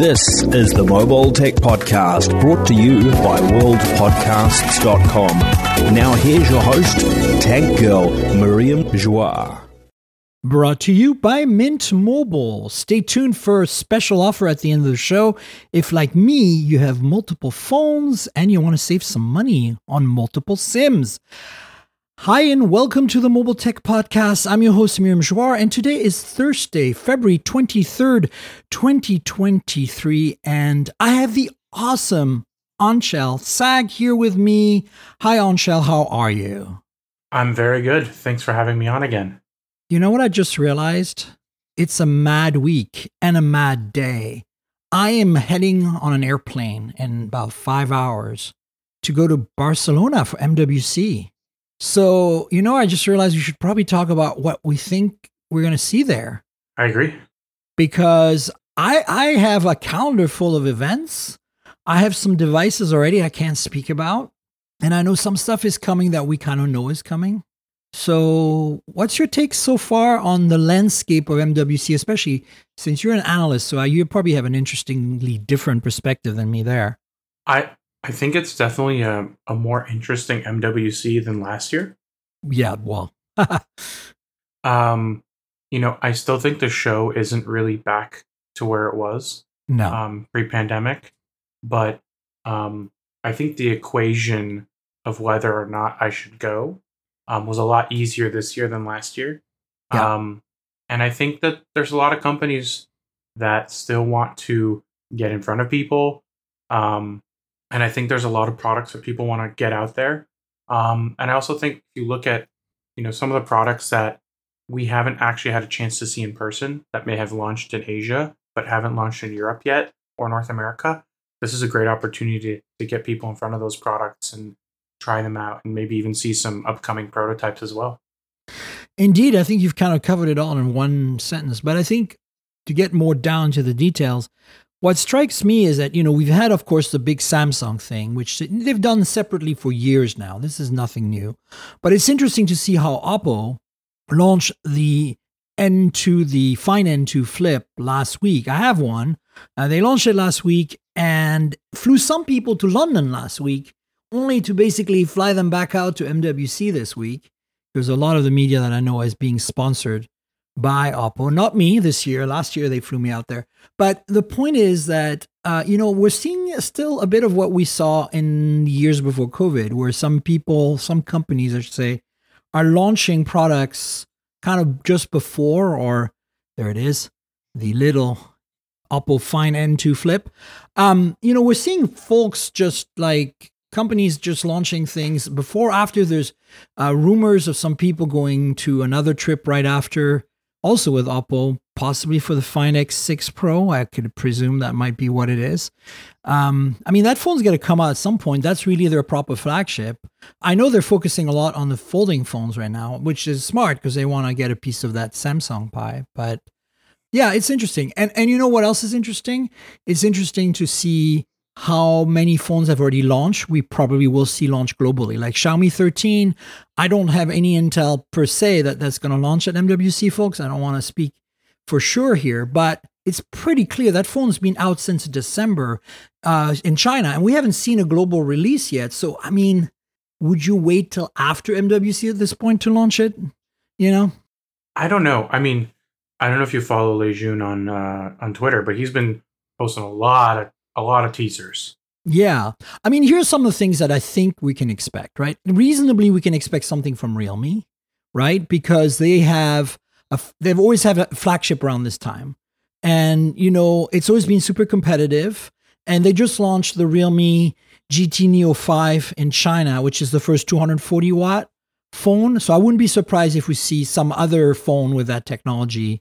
This is the Mobile Tech Podcast brought to you by worldpodcasts.com. Now here's your host, Tech Girl Miriam Joire. Brought to you by Mint Mobile. Stay tuned for a special offer at the end of the show. If, like me, you have multiple phones and you want to save some money on multiple SIMs. Hi, and welcome to the Mobile Tech Podcast. I'm your host, Miriam Joire, and today is Thursday, February 23rd, 2023, and I have the awesome Anshel Sag here with me. Hi, Anshel, how are you? I'm very good. Thanks for having me on again. You know what I just realized? It's a mad week and a mad day. I am heading on an airplane in about five hours to go to Barcelona for MWC. So, you know, I just realized we should probably talk about what we think we're going to see there. I agree. Because I I have a calendar full of events. I have some devices already I can't speak about. And I know some stuff is coming that we kind of know is coming. So, what's your take so far on the landscape of MWC, especially since you're an analyst? So, you probably have an interestingly different perspective than me there. I I think it's definitely a, a more interesting MWC than last year. Yeah, well, um, you know, I still think the show isn't really back to where it was no, um, pre-pandemic, but um, I think the equation of whether or not I should go um, was a lot easier this year than last year. Yeah. Um, and I think that there's a lot of companies that still want to get in front of people. Um, and I think there's a lot of products that people want to get out there. Um, and I also think if you look at, you know, some of the products that we haven't actually had a chance to see in person that may have launched in Asia but haven't launched in Europe yet or North America, this is a great opportunity to, to get people in front of those products and try them out and maybe even see some upcoming prototypes as well. Indeed, I think you've kind of covered it all in one sentence. But I think to get more down to the details, what strikes me is that, you know, we've had, of course, the big Samsung thing, which they've done separately for years now. This is nothing new. But it's interesting to see how Oppo launched the N2, the Find N2 Flip last week. I have one. Uh, they launched it last week and flew some people to London last week, only to basically fly them back out to MWC this week. There's a lot of the media that I know is being sponsored by Oppo. Not me this year. Last year they flew me out there. But the point is that uh, you know we're seeing still a bit of what we saw in years before COVID, where some people, some companies, I should say, are launching products kind of just before, or there it is, the little Oppo Find N2 Flip. Um, you know, we're seeing folks just like companies just launching things before, after. There's uh, rumors of some people going to another trip right after also with Oppo, possibly for the Find X6 Pro. I could presume that might be what it is. Um, I mean, that phone's going to come out at some point. That's really their proper flagship. I know they're focusing a lot on the folding phones right now, which is smart because they want to get a piece of that Samsung pie. But yeah, it's interesting. And and you know what else is interesting? It's interesting to see how many phones have already launched. We probably will see launch globally. Like Xiaomi 13, I don't have any intel per se that that's going to launch at MWC, folks. I don't want to speak for sure here, but it's pretty clear that phone's been out since December uh, in China, and we haven't seen a global release yet. So, I mean, would you wait till after MWC at this point to launch it? You know, I don't know. I mean, I don't know if you follow Lei Jun on uh, on Twitter, but he's been posting a lot of a lot of teasers. Yeah. I mean, here's some of the things that I think we can expect, right? Reasonably, we can expect something from Realme, right? Because they have, a, they've always had a flagship around this time. And, you know, it's always been super competitive. And they just launched the Realme GT Neo 5 in China, which is the first 240 watt phone. So I wouldn't be surprised if we see some other phone with that technology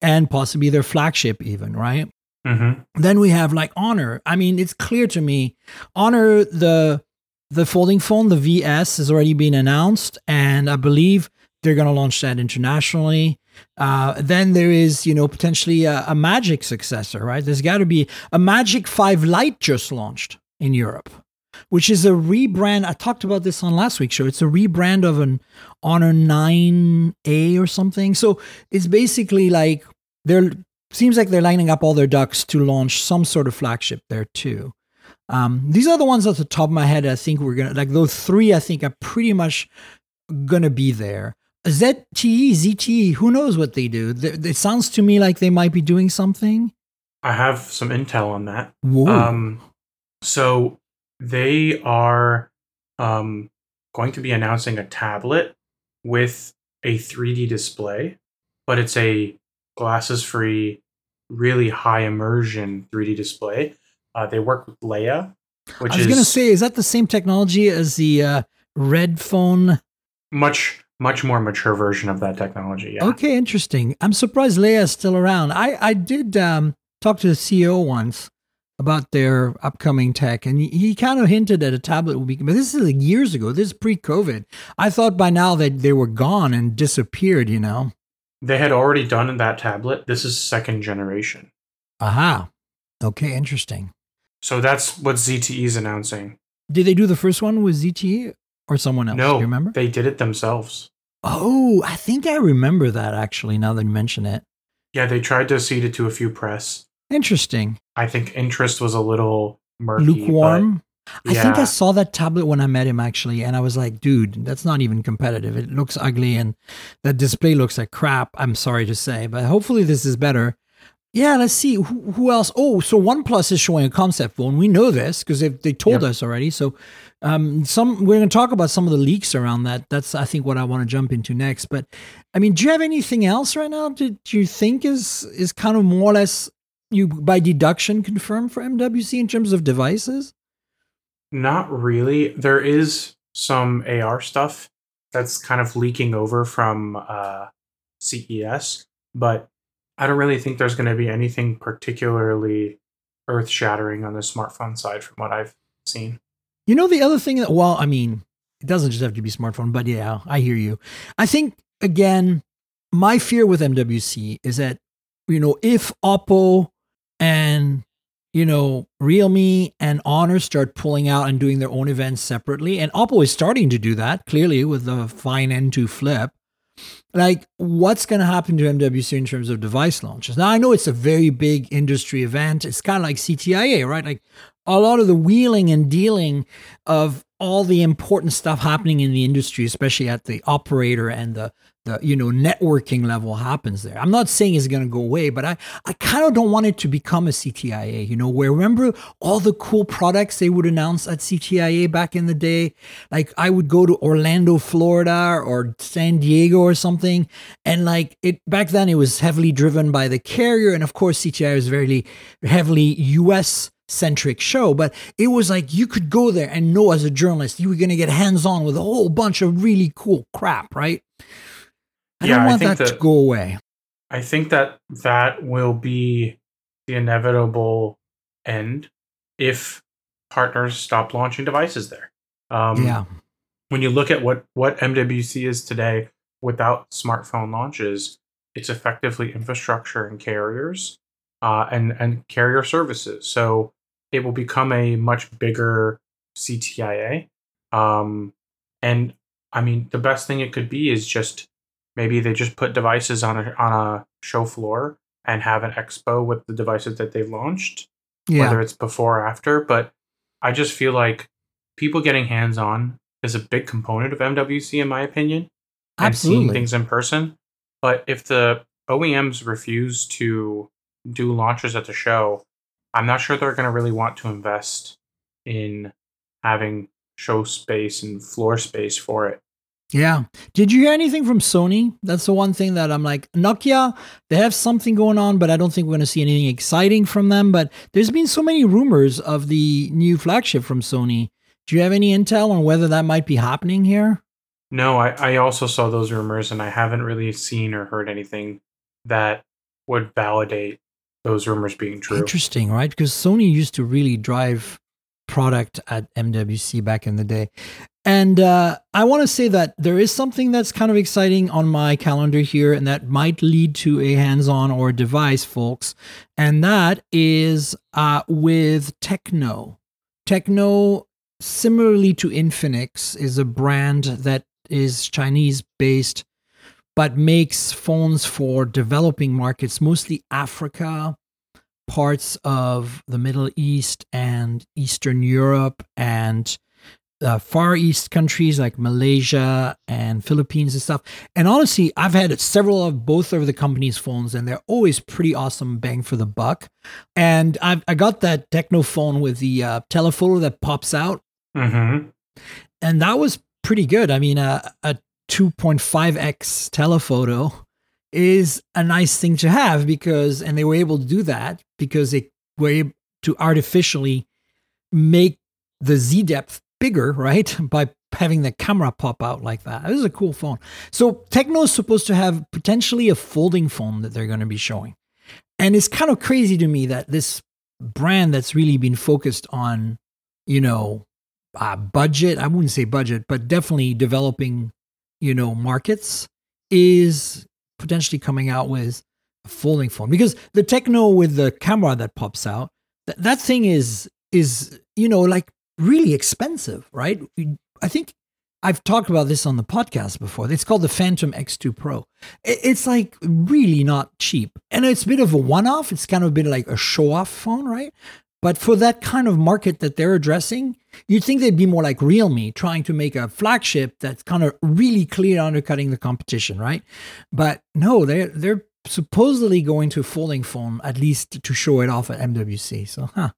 and possibly their flagship, even, right? Mm-hmm. Then we have like Honor. I mean, it's clear to me, Honor the the folding phone, the VS, has already been announced, and I believe they're going to launch that internationally. Uh, then there is, you know, potentially a, a Magic successor, right? There's got to be a Magic Five Lite just launched in Europe, which is a rebrand. I talked about this on last week's show. It's a rebrand of an Honor 9A or something. So it's basically like they're seems like they're lining up all their ducks to launch some sort of flagship there too. Um, these are the ones at the top of my head. I think we're gonna like those three. I think are pretty much gonna be there. ZTE, ZTE, who knows what they do? It sounds to me like they might be doing something. I have some intel on that. Whoa. Um, so they are um, going to be announcing a tablet with a 3D display, but it's a glasses free, really high immersion 3D display. Uh, they work with Leia, which I was gonna say, is that the same technology as the uh, Red phone? much much more mature version of that technology. Yeah. Okay, interesting. I'm surprised Leia is still around. I I did um, talk to the CEO once about their upcoming tech, and he, kind of hinted that a tablet would be. But this is like years ago. This is pre-COVID. I thought by now that they were gone and disappeared. You know. They had already done that tablet. This is second generation. Aha. Okay, interesting. So that's what ZTE is announcing. Did they do the first one with ZTE or someone else? No, Do you remember? they did it themselves. Oh, I think I remember that actually. Now that you mention it, Yeah, they tried to seed it to a few press. interesting. I think interest was a little murky. Lukewarm. I think I saw that tablet when I met him actually, and I was like, dude, that's not even competitive. It looks ugly and that display looks like crap. I'm sorry to say, but hopefully this is better. Yeah, let's see. Who, who else? Oh, so OnePlus is showing a concept phone. We know this because they, they told Yep. us already. So um, some we're going to talk about some of the leaks around that. That's I think what I want to jump into next. But I mean, do you have anything else right now? Do you think is is kind of more or less you by deduction confirmed for MWC in terms of devices? Not really. There is some AR stuff that's kind of leaking over from uh, CES, but I don't really think there's going to be anything particularly earth shattering on the smartphone side from what I've seen. You know, the other thing that, well, I mean, it doesn't just have to be smartphone, but yeah, I hear you. I think, again, my fear with MWC is that, you know, if Oppo and, you know, Realme and Honor start pulling out and doing their own events separately, and Oppo is starting to do that clearly with the Find N2 Flip, like what's going to happen to MWC in terms of device launches? Now, I know it's a very big industry event. It's kind of like CTIA, right? Like a lot of the wheeling and dealing of all the important stuff happening in the industry, especially at the operator and the the you know networking level happens there. I'm not saying it's going to go away, but I I kind of don't want it to become a CTIA. You know, where remember all the cool products they would announce at CTIA back in the day. Like I would go to Orlando, Florida, or San Diego or something, and like it back then it was heavily driven by the carrier, and of course CTIA was very heavily U.S centric show, but it was like you could go there and know as a journalist you were going to get hands on with a whole bunch of really cool crap, right? I Yeah, don't I want think that, to go away. I think that that will be the inevitable end if partners stop launching devices there. Um, yeah. when you look at what what MWC is today without smartphone launches, it's effectively infrastructure and carriers uh, and and carrier services. So it will become a much bigger CTIA. Um, and I mean, the best thing it could be is just maybe they just put devices on a on a show floor and have an expo with the devices that they've launched Yeah. whether it's before or after. But I just feel like people getting hands on is a big component of MWC, in my opinion, and seeing things in person. But if the OEMs refuse to do launches at the show, I'm not sure they're going to really want to invest in having show space and floor space for it. Yeah. Did you hear anything from Sony? That's the one thing that I'm like, Nokia, they have something going on, but I don't think we're going to see anything exciting from them. But there's been so many rumors of the new flagship from Sony. Do you have any intel on whether that might be happening here? No, I, I also saw those rumors and I haven't really seen or heard anything that would validate those rumors being true. Interesting, right? Because Sony used to really drive product at MWC back in the day. And uh, I want to say that there is something that's kind of exciting on my calendar here, and that might lead to a hands on or device, folks. And that is uh, with Tecno. Tecno, similarly to Infinix, is a brand that is Chinese based but makes phones for developing markets, mostly Africa, parts of the Middle East and Eastern Europe, and uh, Far East countries like Malaysia and Philippines and stuff. And honestly, I've had several of both of the company's phones, and they're always pretty awesome bang for the buck. And I've, I got that Tecno phone with the uh, telephoto that pops out, Mm-hmm. and that was pretty good. I mean, a, a 2.5x telephoto is a nice thing to have because, and they were able to do that because they were able to artificially make the Z depth bigger, right? By having the camera pop out like that. This is a cool phone. So Tecno is supposed to have potentially a folding phone that they're going to be showing. And it's kind of crazy to me that this brand that's really been focused on, you know, uh, budget, I wouldn't say budget, but definitely developing, you know, markets is potentially coming out with a folding phone because the Tecno with the camera that pops out, th- that thing is is you know like really expensive, right? I think I've talked about this on the podcast before. It's called the Phantom X2 Pro. It's like really not cheap. And it's a bit of a one off. It's kind of a bit like a show off phone, right? But for that kind of market that they're addressing, you'd think they'd be more like Realme, trying to make a flagship that's kind of really clear undercutting the competition, right? But no, they're they're supposedly going to a folding phone at least to show it off at MWC. So, huh.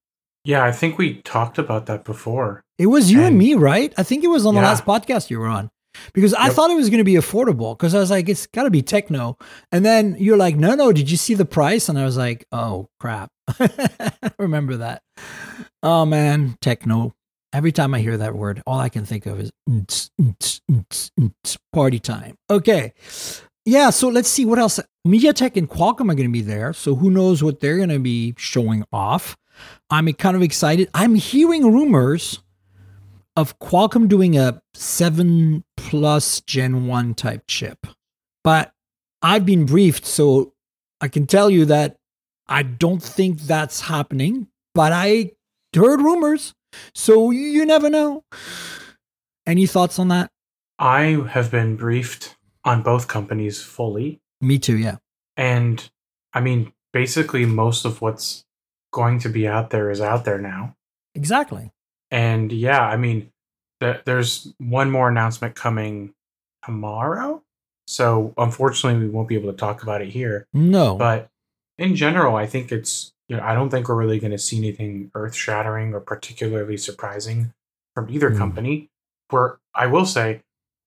Yeah, I think we talked about that before. It was you and, And- me, right? I think it was on the Yeah. last podcast you were on. Because I Yep. thought it was going to be affordable because I was like, it's got to be Tecno. And then you're like, no, no, did you see the price? And I was like, oh, crap. Remember that. Oh, man, techno. Every time I hear that word, all I can think of is "Nts, nts, nts, nts," party time. Okay. Yeah, so let's see what else. MediaTek and Qualcomm are going to be there. So who knows what they're going to be showing off. I'm kind of excited. I'm hearing rumors of Qualcomm doing a 7 plus Gen 1 type chip. But I've been briefed, so I can tell you that I don't think that's happening, but I heard rumors. So you never know. Any thoughts on that? I have been briefed on both companies fully. Me too, yeah. And I mean, basically, most of what's going to be out there is out there now. Exactly. And yeah, I mean, th- there's one more announcement coming tomorrow. So unfortunately, we won't be able to talk about it here. No. But in general, I think it's, you know, I don't think we're really going to see anything earth shattering or particularly surprising from either Hmm. company. Where I will say,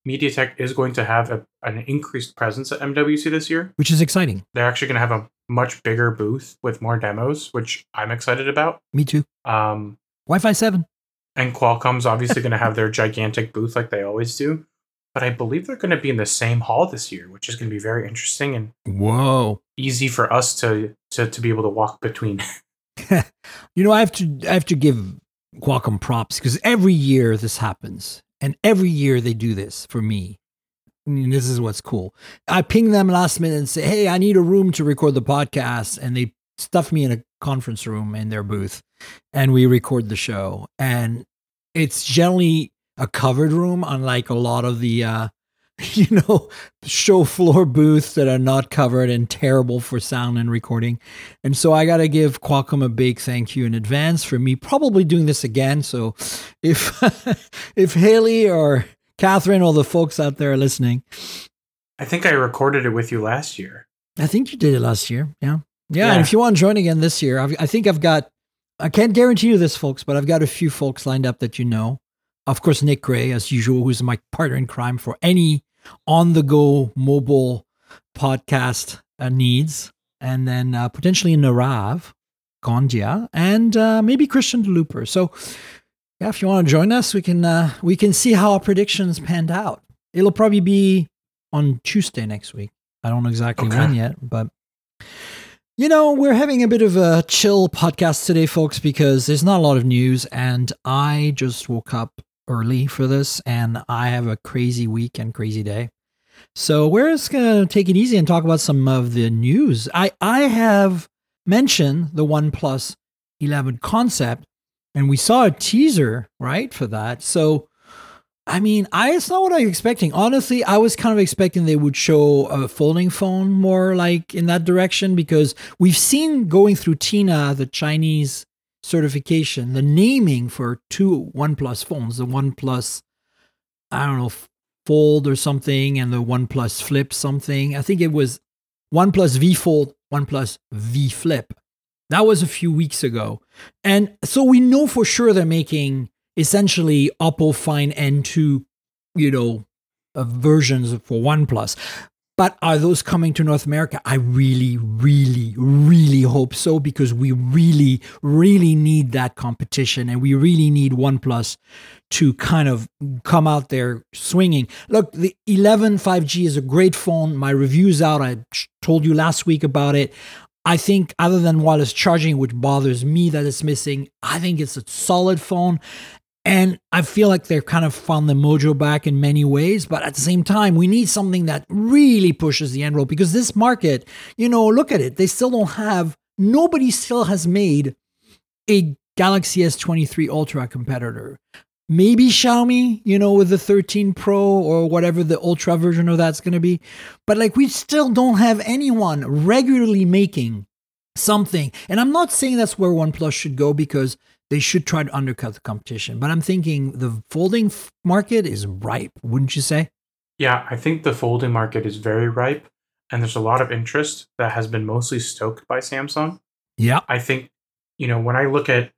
MediaTek is going to have a, an increased presence at MWC this year. which is exciting. They're actually going to have a much bigger booth with more demos, which I'm excited about. Me too. Um, Wi Fi 7. and Qualcomm's obviously going to have their gigantic booth like they always do. But I believe they're going to be in the same hall this year, which is going to be very interesting and Whoa. easy for us to to, to be able to walk between. You know, I have to I have to give Qualcomm props because every year this happens, and every year they do this for me. This is what's cool. I ping them last minute and say, "Hey, I need a room to record the podcast," and they stuff me in a conference room in their booth, and we record the show. And it's generally a covered room, unlike a lot of the. Uh, you know, show floor booths that are not covered and terrible for sound and recording. And so I got to give Qualcomm a big thank you in advance for me probably doing this again. So if if Haley or Catherine all the folks out there listening, I think I recorded it with you last year. I think you did it last year. Yeah. Yeah. And if you want to join again this year, I've, I think I've got, I can't guarantee you this, folks, but I've got a few folks lined up that you know. Of course, Nick Gray, as usual, who's my partner in crime for any on the go mobile podcast uh, needs. And then uh, potentially Nirave, Gondhia, and uh, maybe Christian DeLooper. So, yeah, if you want to join us, we can uh, we can see how our predictions panned out. It'll probably be on Tuesday next week. I don't know exactly Okay. when yet, but you know, we're having a bit of a chill podcast today, folks, because there's not a lot of news, and I just woke up early for this, and I have a crazy week and crazy day. So we're just gonna take it easy and talk about some of the news. I I have mentioned the OnePlus 11 concept, and we saw a teaser right for that. So I mean, I it's not what I was expecting. Honestly, I was kind of expecting they would show a folding phone more like in that direction because we've seen going through TENAA the Chinese certification, the naming for two OnePlus phones, the OnePlus, I don't know, Fold or something, and the OnePlus Flip something. I think it was OnePlus V Fold, OnePlus V Flip. That was a few weeks ago. And so we know for sure they're making essentially Oppo Find N2, you know, uh, versions for OnePlus. But are those coming to North America? I really, really, really hope so because we really, really need that competition and we really need OnePlus to kind of come out there swinging. Look, the 11 5G is a great phone. My review's out. I told you last week about it. I think, other than wireless charging, which bothers me that it's missing, I think it's a solid phone. And I feel like they've kind of found the mojo back in many ways. But at the same time, we need something that really pushes the envelope because this market, you know, look at it. They still don't have, nobody still has made a Galaxy S23 Ultra competitor. Maybe Xiaomi, you know, with the 13 Pro or whatever the Ultra version of that's going to be. But like, we still don't have anyone regularly making something. And I'm not saying that's where OnePlus should go because they should try to undercut the competition. But I'm thinking the folding f- market is ripe, wouldn't you say? Yeah, I think the folding market is very ripe, and there's a lot of interest that has been mostly stoked by Samsung. Yeah. I think, you know, when I look at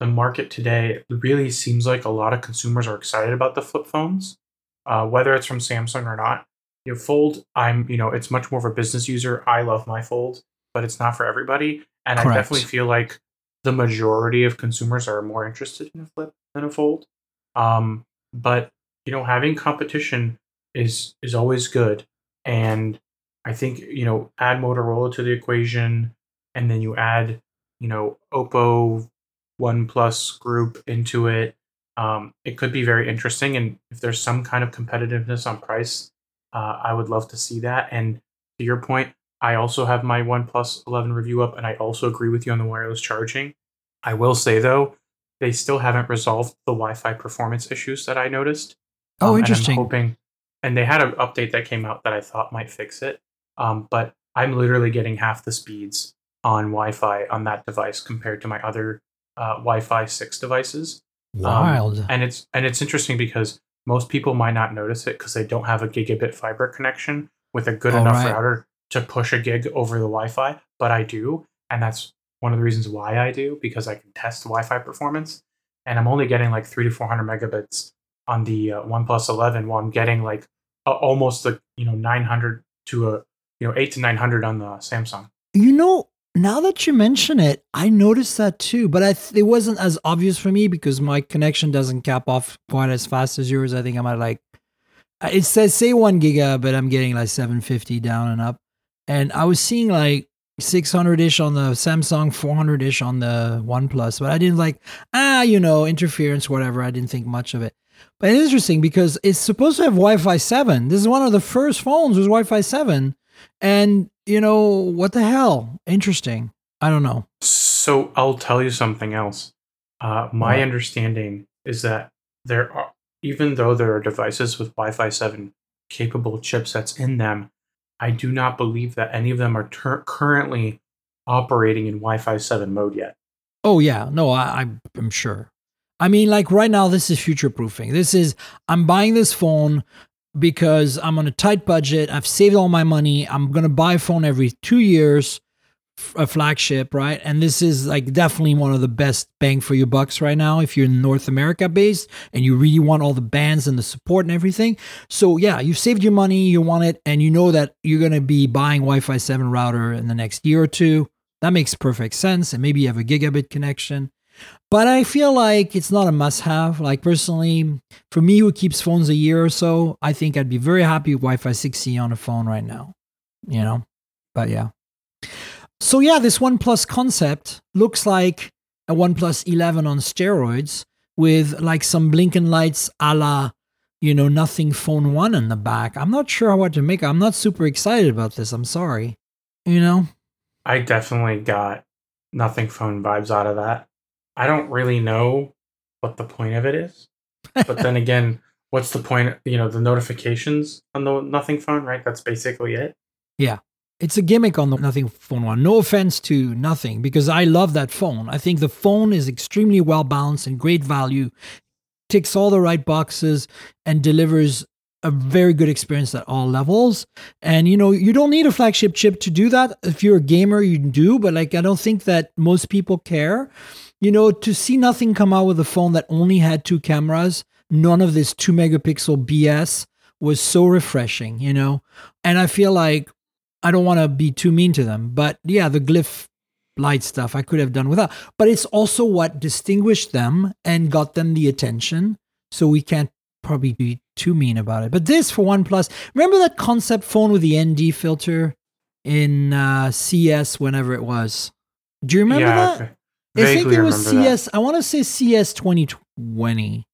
the market today, really seems like a lot of consumers are excited about the flip phones, uh, whether it's from Samsung or not. You know, Fold, I'm, you know, it's much more of a business user. I love my Fold, but it's not for everybody. And Correct. I definitely feel like the majority of consumers are more interested in a flip than a fold. Um, but you know, having competition is is always good, and I think you know, add Motorola to the equation, and then you add you know, Oppo, OnePlus group into it. Um, it could be very interesting, and if there's some kind of competitiveness on price, uh, I would love to see that. And to your point, I also have my OnePlus 11 review up, and I also agree with you on the wireless charging. I will say though, they still haven't resolved the Wi-Fi performance issues that I noticed. Oh, Um, interesting. And I'm hoping, and they had an update that came out that I thought might fix it. Um, but I'm literally getting half the speeds on Wi-Fi on that device compared to my other uh, Wi-Fi six devices. Um, Wild. and it's and it's interesting because most people might not notice it because they don't have a gigabit fiber connection with a good Oh, enough right. router to push a gig over the Wi-Fi. But I do, and that's one of the reasons why I do because I can test Wi-Fi performance, and I'm only getting like three to four hundred megabits on the uh, OnePlus 11, while I'm getting like almost like you know 900 to a you know eight to 900 on the Samsung. You know, now that you mention it, I noticed that too, but th- it wasn't as obvious for me because my connection doesn't cap off quite as fast as yours. I think I'm at like it says say one giga, but I'm getting like 750 down and up, and I was seeing like 600 ish on the Samsung, 400 ish on the OnePlus, but I didn't like ah you know interference whatever. I didn't think much of it. But it's interesting because it's supposed to have Wi-Fi seven. This is one of the first phones with Wi-Fi seven, and you know what the hell? Interesting. I don't know. So I'll tell you something else. Uh, my understanding is that there are, even though there are devices with Wi-Fi 7 capable chipsets in them, I do not believe that any of them are tur- currently operating in Wi-Fi 7 mode yet. Oh yeah, no, I, I'm sure. I mean, like right now, this is future proofing. This is I'm buying this phone because I'm on a tight budget. I've saved all my money. I'm gonna buy a phone every two years, a flagship, right? And this is like definitely one of the best bang for your bucks right now if you're North America based and you really want all the bands and the support and everything. So yeah, you've saved your money, you want it, and you know that you're gonna be buying Wi-Fi 7 router in the next year or two. That makes perfect sense. And maybe you have a gigabit connection. But I feel like it's not a must have. Like personally, for me who keeps phones a year or so, I think I'd be very happy with Wi Fi 6E on a phone right now. You know? But yeah. So yeah, this OnePlus concept looks like a OnePlus 11 on steroids with like some blinking lights a la, you know, nothing phone one in the back. I'm not sure what to make. I'm not super excited about this. I'm sorry. You know? I definitely got nothing phone vibes out of that. I don't really know what the point of it is. But then again, what's the point? You know, the notifications on the Nothing phone, right? That's basically it. Yeah. It's a gimmick on the Nothing phone one. No offense to Nothing because I love that phone. I think the phone is extremely well balanced and great value, ticks all the right boxes, and delivers a very good experience at all levels. And you know, you don't need a flagship chip to do that. If you're a gamer, you do, but like I don't think that most people care. You know, to see nothing come out with a phone that only had two cameras, none of this 2 megapixel BS was so refreshing, you know. And I feel like I don't want to be too mean to them, but yeah, the glyph light stuff I could have done without. But it's also what distinguished them and got them the attention. So we can't probably be too mean about it. But this for OnePlus, remember that concept phone with the ND filter in uh, CES whenever it was? Do you remember yeah, that? Okay. I think it was remember that. CES. I want to say CES 2020,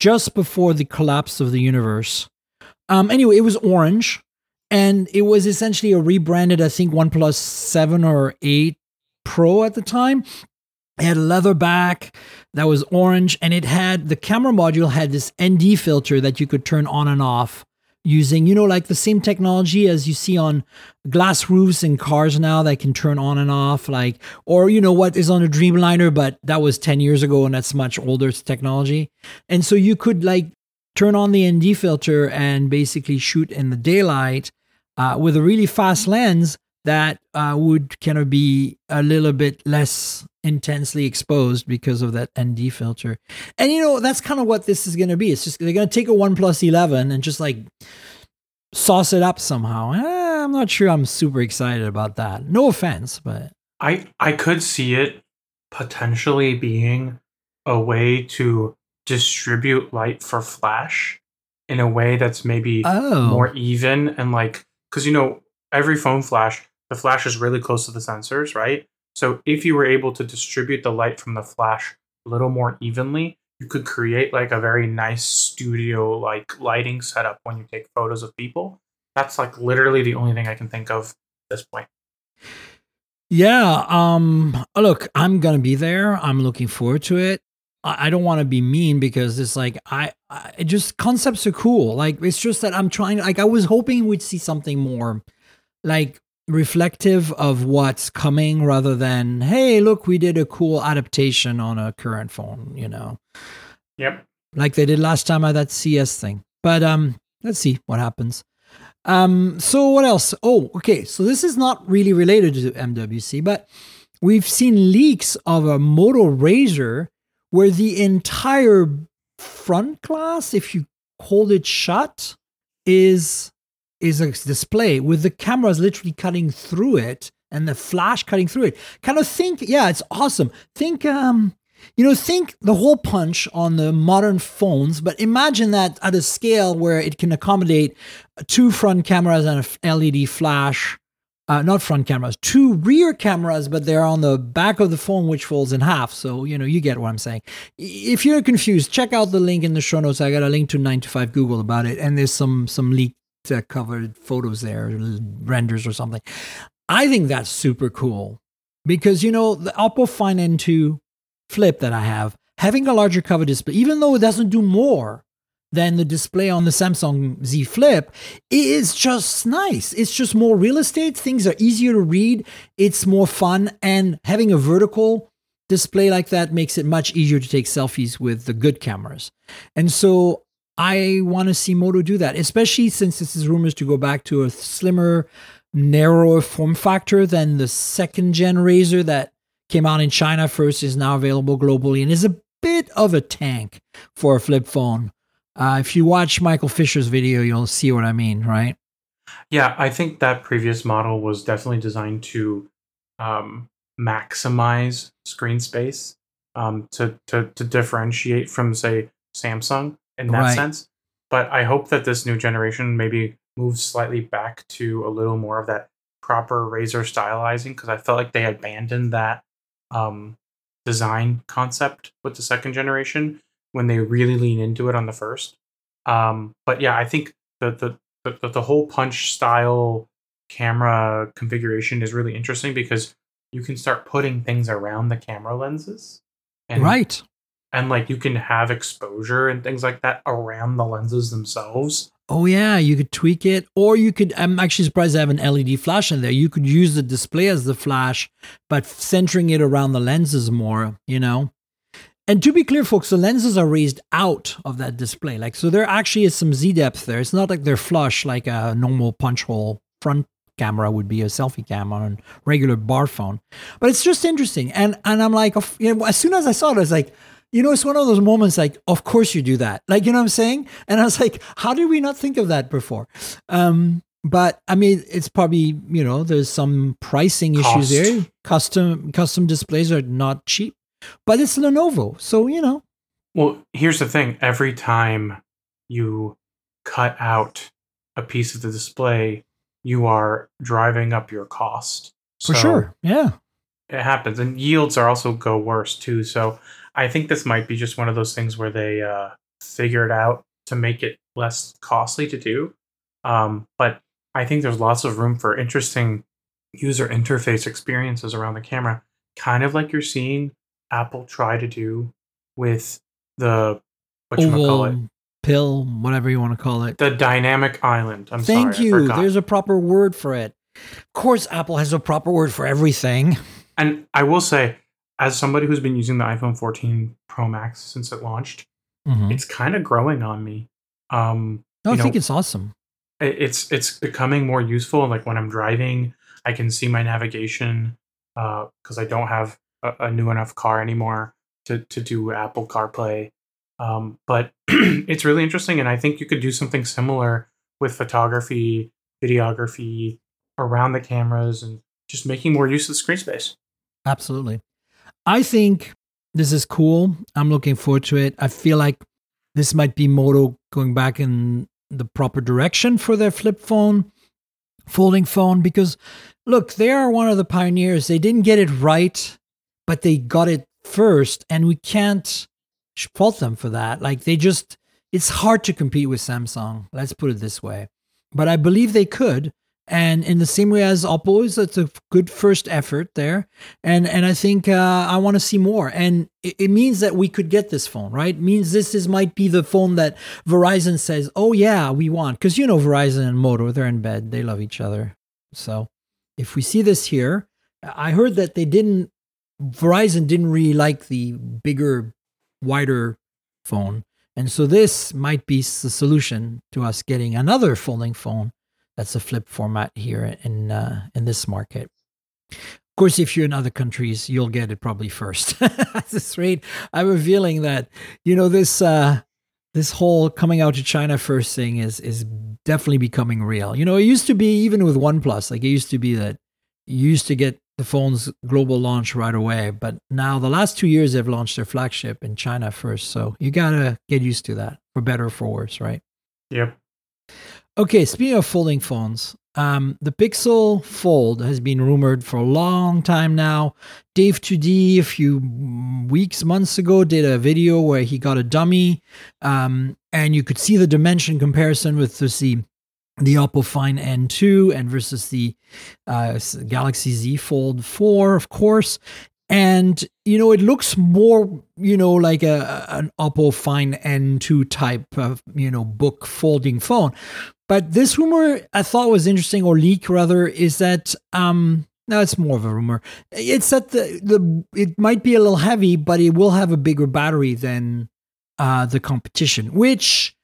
just before the collapse of the universe. Um, anyway, it was orange, and it was essentially a rebranded, I think, OnePlus 7 or 8 Pro at the time. It had a leather back that was orange, and it had the camera module had this ND filter that you could turn on and off using, you know, like the same technology as you see on glass roofs in cars now that can turn on and off, like, or you know what is on a Dreamliner, but that was 10 years ago and that's much older technology. And so you could like turn on the ND filter and basically shoot in the daylight uh, with a really fast lens that uh, would kind of be a little bit less intensely exposed because of that ND filter. And you know, that's kind of what this is going to be. It's just they're going to take a OnePlus 11 and just like sauce it up somehow. Eh, I'm not sure I'm super excited about that. No offense, but I I could see it potentially being a way to distribute light for flash in a way that's maybe oh, more even and like because you know every phone flash the flash is really close to the sensors right so if you were able to distribute the light from the flash a little more evenly you could create like a very nice studio like lighting setup when you take photos of people that's like literally the only thing i can think of at this point Yeah. Um. Look, I'm gonna be there. I'm looking forward to it. I, don't want to be mean because it's like I, I just concepts are cool. Like it's just that I'm trying. Like I was hoping we'd see something more, like reflective of what's coming rather than hey look we did a cool adaptation on a current phone you know? Yep. Like they did last time at that CES thing. But um let's see what happens. Um so what else? Oh okay. So this is not really related to mwc but we've seen leaks of a moto Razr where the entire front glass if you hold it shut is is a display with the cameras literally cutting through it and the flash cutting through it. Kind of think yeah it's awesome. Think um you know think the hole punch on the modern phones but imagine that at a scale where it can accommodate two front cameras and a led flash uh, not front cameras two rear cameras but they're on the back of the phone which folds in half. So you know you get what i'm saying. If you're confused check out the link in the show notes. I got a link to 9to5Google about it and there's some some leaked uh, covered photos there renders or something i think that's super cool because you know the oppo find n2 flip that i have having a larger cover display even though it doesn't do more than the display on the Samsung Z Flip is just nice. It's just more real estate. Things are easier to read. It's more fun. And having a vertical display like that makes it much easier to take selfies with the good cameras. And so I want to see Moto do that, especially since this is rumors to go back to a slimmer, narrower form factor than the second gen Razr that came out in China first, is now available globally, and is a bit of a tank for a flip phone. Uh, if you watch Michael Fisher's video, you'll see what I mean, right? Yeah, I think that previous model was definitely designed to um, maximize screen space um, to, to to differentiate from say Samsung in that Right. sense. But I hope that this new generation maybe moves slightly back to a little more of that proper Razr stylizing because I felt like they abandoned that um, design concept with the second generation when they really lean into it on the first. Um, but yeah, I think the the, the the hole punch style camera configuration is really interesting because you can start putting things around the camera lenses and right. And like you can have exposure and things like that around the lenses themselves. Oh yeah, you could tweak it, or you could. I'm actually surprised they have an LED flash in there. You could use the display as the flash, but centering it around the lenses more. You know. And to be clear, folks, the lenses are raised out of that display. Like, so there actually is some Z depth there. It's not like they're flush like a normal punch hole front camera would be a selfie camera on regular bar phone. But it's just interesting. And and I'm like, you know, as soon as I saw it, I was like, you know, it's one of those moments like, of course you do that. Like, you know what I'm saying? And I was like, how did we not think of that before? Um, but I mean, it's probably, you know, there's some pricing Cost. issues there. Custom custom displays are not cheap. But it's Lenovo. So, you know. Well, here's the thing every time you cut out a piece of the display, you are driving up your cost. For So sure. Yeah. It happens. And yields are also go worse too. So I think this might be just one of those things where they uh, figure it out to make it less costly to do. Um, but I think there's lots of room for interesting user interface experiences around the camera, kind of like you're seeing Apple try to do with the what you call it, pill, whatever you want to call it. the dynamic island. I'm Thank sorry, you. There's a proper word for it. Of course, Apple has a proper word for everything. And I will say, as somebody who's been using the iPhone 14 Pro Max since it launched, Mhm. it's kind of growing on me. Um, No, I you think it's awesome. it- it's it's becoming more useful. Like when I'm driving, I can see my navigation because I don't have a, a new enough car anymore to to do Apple CarPlay. Um, but it's really interesting, and I think you could do something similar with photography, videography around the cameras, and just making more use of the screen space. Absolutely. I think this is cool. I'm looking forward to it. I feel like this might be Moto going back in the proper direction for their flip phone, folding phone, because look, they are one of the pioneers. They didn't get it right, but they got it first, and we can't fault them for that. Like they just, it's hard to compete with Samsung. Let's put it this way. But I believe they could. And in the same way as Oppo is, it's a good first effort there and and I think uh, I want to see more. And it, it means that we could get this phone, right? It means this is might be the phone that Verizon says, "Oh yeah, we want," because you know Verizon and Moto, they're in bed, they love each other. So if we see this here, I heard that they didn't. Verizon didn't really like the bigger, wider phone, and so this might be the solution to us getting another folding phone that's a flip format here in uh, in this market. Of course, if you're in other countries, you'll get it probably first. At this rate, I'm revealing that you know this uh, this whole coming out to China first thing is is definitely becoming real. You know, it used to be even with OnePlus, like it used to be that you used to get the phone's global launch right away, but now the last two years they've launched their flagship in China first, so you gotta get used to that for better or for worse, right? Yep. Okay, speaking of folding phones, um, the Pixel Fold has been rumored for a long time now. Dave 2D a few weeks, months ago, did a video where he got a dummy, um, and you could see the dimension comparison with the the, Oppo Find N2 and versus the uh, Galaxy Z Fold 4, of course. And you know, it looks more, you know, like a an Oppo Find N2 type of, you know, book folding phone. But this rumor I thought was interesting, or leak rather, is that um no, it's more of a rumor. It's that the the it might be a little heavy, but it will have a bigger battery than uh the competition, which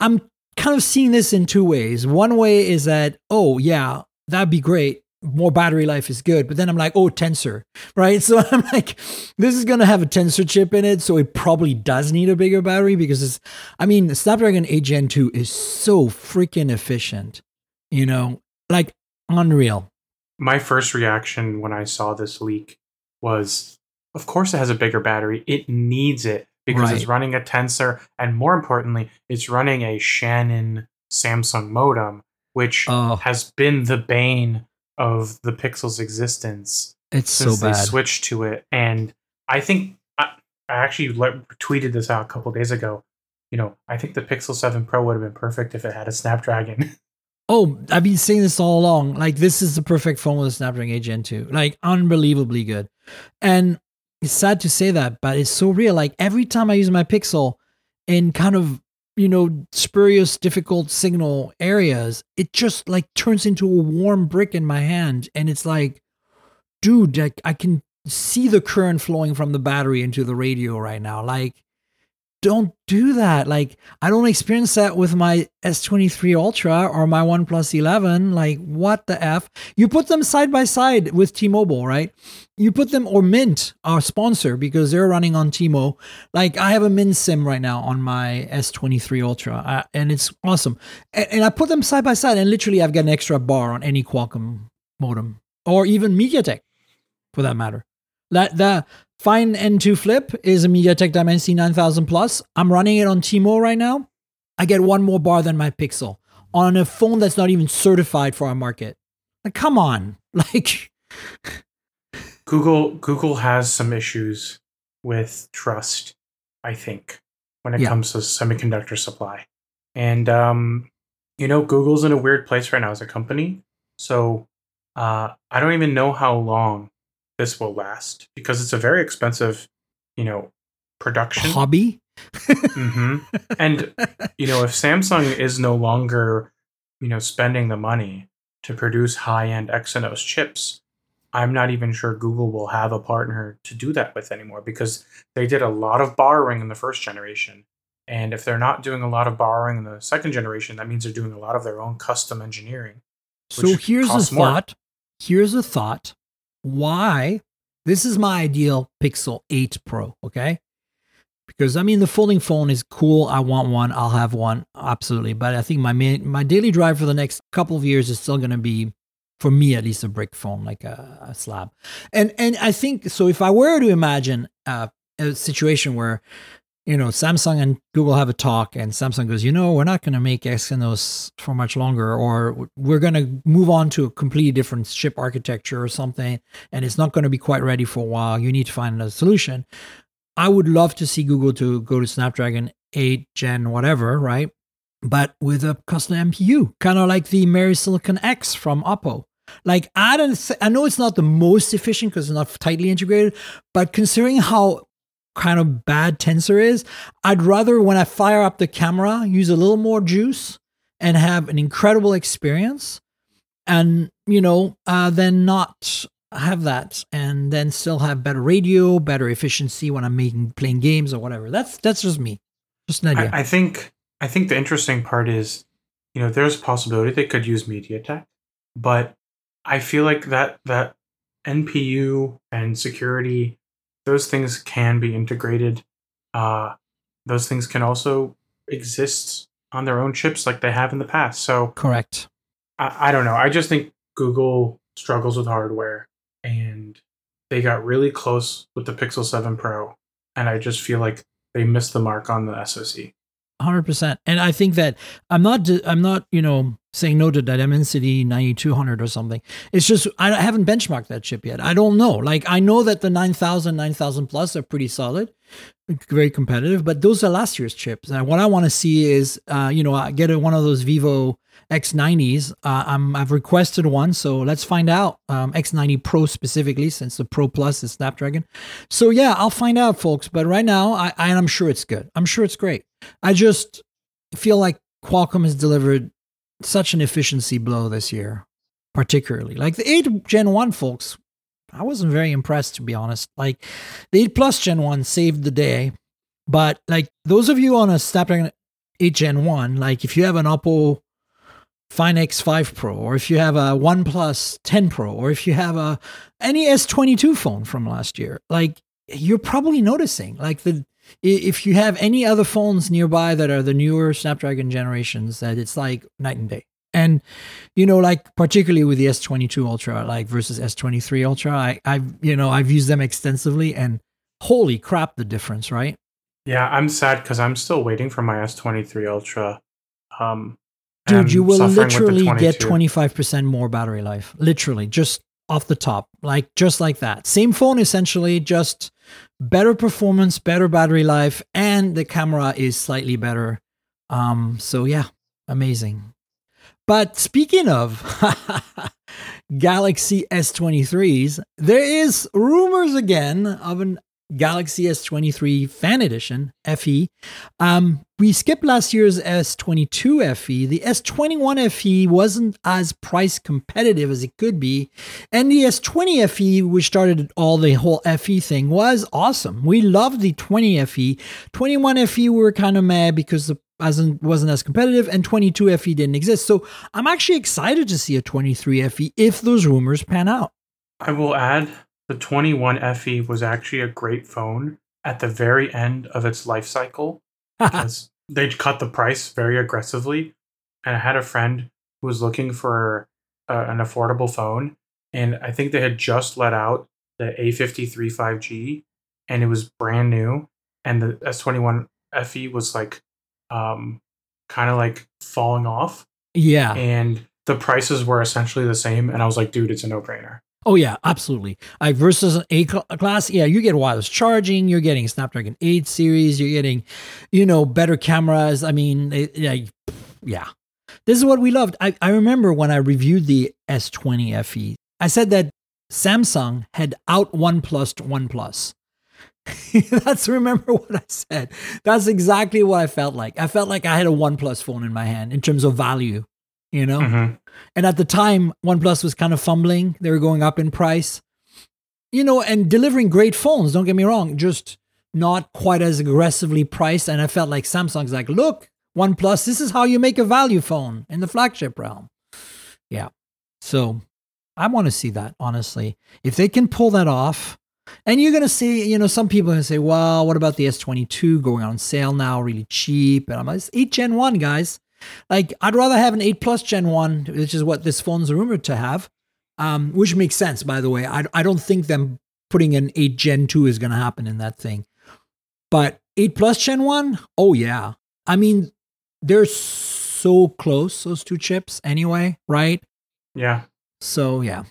I'm kind of seeing this in two ways. One way is that, oh yeah, that'd be great. More battery life is good. But then I'm like, oh, tensor, right? So I'm like, this is going to have a tensor chip in it. So it probably does need a bigger battery because it's, I mean, the Snapdragon 8 Gen 2 is so freaking efficient, you know, like unreal. My first reaction when I saw this leak was, of course, it has a bigger battery. It needs it because it's running a Tensor, and more importantly, it's running a Shannon Samsung modem, which Oh. has been the bane of the Pixel's existence It's so since they bad. switched to it. And I think I, I actually le- tweeted this out a couple days ago. You know, I think the Pixel 7 Pro would have been perfect if it had a Snapdragon. Oh, I've been saying this all along. Like, this is the perfect phone with a Snapdragon 8 Gen 2. Like, unbelievably good. And it's sad to say that, but it's so real. Like every time I use my Pixel in kind of you know spurious, difficult signal areas, it just like turns into a warm brick in my hand, and it's like, dude, like I can see the current flowing from the battery into the radio right now. Like don't do that. Like I don't experience that with my S23 Ultra or my OnePlus 11. Like what the f? You put them side by side with T-Mobile, right? You put them or Mint, our sponsor, because they're running on T-Mo. Like I have a Mint SIM right now on my S23 Ultra, and it's awesome. And, and I put them side by side, and literally I've got an extra bar on any Qualcomm modem or even MediaTek, for that matter. That the Find N2 Flip is a MediaTek Dimensity 9000 Plus. I'm running it on T-Mobile right now. I get one more bar than my Pixel on a phone that's not even certified for our market. Like, come on, like Google Google has some issues with trust, I think, when it Yeah. comes to semiconductor supply. And um, you know, Google's in a weird place right now as a company. So uh, I don't even know how long this will last because it's a very expensive, you know, production. hobby. hmm And you know, if Samsung is no longer, you know, spending the money to produce high-end Exynos chips, I'm not even sure Google will have a partner to do that with anymore because they did a lot of borrowing in the first generation. And if they're not doing a lot of borrowing in the second generation, that means they're doing a lot of their own custom engineering. So here's a more. thought. Here's a thought. Why? This is my ideal Pixel 8 Pro, okay? Because I mean the folding phone is cool. I want one. I'll have one absolutely. But I think my main, my daily drive for the next couple of years is still going to be for me at least a brick phone like a, a slab. And and I think so if I were to imagine uh, a situation where you know, Samsung and Google have a talk, and Samsung goes, you know, we're not going to make Exynos for much longer, or we're going to move on to a completely different chip architecture or something, and it's not going to be quite ready for a while. You need to find another solution. I would love to see Google to go to Snapdragon 8 Gen whatever, right? But with a custom NPU, kind of like the MariSilicon X from Oppo. Like I don't, I know it's not the most efficient because it's not tightly integrated, but considering how kind of bad tensor is, I'd rather when I fire up the camera use a little more juice and have an incredible experience, and you know, uh, than not have that and then still have better radio, better efficiency when I'm making playing games or whatever. That's that's just me, just an idea. I, I think I think the interesting part is, you know, there's a possibility they could use MediaTek, but I feel like that that NPU and security, those things can be integrated. Uh, those things can also exist on their own chips like they have in the past. So Correct. I, I don't know. I just think Google struggles with hardware and they got really close with the Pixel 7 Pro. And I just feel like they missed the mark on the SoC. Hundred percent, and I think that I'm not. I'm not. You know, saying no to that Dimensity 9200 or something. It's just I haven't benchmarked that chip yet. I don't know. Like I know that the 9000, 9000 plus are pretty solid, very competitive. But those are last year's chips. And what I want to see is, uh, you know, I get one of those Vivo X90s. Uh, I'm, I've requested one, so let's find out. Um, X90 Pro specifically, since the Pro Plus is Snapdragon. So yeah, I'll find out, folks. But right now, I, I I'm sure it's good. I'm sure it's great. I just feel like Qualcomm has delivered such an efficiency blow this year, particularly. Like the 8 Gen 1 folks, I wasn't very impressed to be honest. Like the 8 Plus Gen 1 saved the day, but like those of you on a Snapdragon 8 Gen 1, like if you have an Oppo Find X5 Pro, or if you have a OnePlus 10 Pro, or if you have a any S22 phone from last year, like you're probably noticing like the if you have any other phones nearby that are the newer Snapdragon generations, that it's like night and day. And you know, like particularly with the S22 Ultra, like versus S23 Ultra, I, I've you know I've used them extensively, and holy crap, the difference, right? Yeah, I'm sad because I'm still waiting for my S23 Ultra. Um, Dude, you will suffering with the literally get 25% more battery life. Literally, just off the top. Like, just like that. Same phone, essentially, just better performance, better battery life, and the camera is slightly better. Um, so, yeah, amazing. But speaking of Galaxy S23s, there is rumors again of an Galaxy S23 Fan Edition FE. Um, we skipped last year's S22 FE. The S21 FE wasn't as price competitive as it could be. And the S20 FE, which started all the whole FE thing, was awesome. We loved the 20 FE. 21 FE, we were kind of mad because the wasn't wasn't as competitive and 22 FE didn't exist. So I'm actually excited to see a 23 FE if those rumors pan out. I will add the 21 FE was actually a great phone at the very end of its life cycle because they cut the price very aggressively. And I had a friend who was looking for uh, an affordable phone, and I think they had just let out the A53 5G, and it was brand new. And the S21 FE was like, um, kind of like falling off. Yeah. And the prices were essentially the same. And I was like, dude, it's a no brainer. Oh yeah, absolutely. Like versus A class, yeah, you get wireless charging, you're getting Snapdragon 8 series, you're getting, you know, better cameras. I mean, yeah, yeah. This is what we loved. I, I remember when I reviewed the S20 FE, I said that Samsung had out OnePlus to OnePlus. That's remember what I said. That's exactly what I felt like. I felt like I had a OnePlus phone in my hand in terms of value, you know? Mm-hmm. And at the time, OnePlus was kind of fumbling. They were going up in price, you know, and delivering great phones. Don't get me wrong, just not quite as aggressively priced. And I felt like Samsung's like, look, OnePlus, this is how you make a value phone in the flagship realm. Yeah. So I want to see that, honestly. If they can pull that off, and you're going to see, you know, some people are going to say, well, what about the S22 going on sale now, really cheap? And I'm like, it's 8 Gen 1, guys. Like, I'd rather have an 8 Plus Gen 1, which is what this phone's rumored to have, um, which makes sense, by the way. I, I don't think them putting an 8 Gen 2 is going to happen in that thing. But 8 Plus Gen 1, oh, yeah. I mean, they're so close, those two chips, anyway, right? Yeah. So, yeah.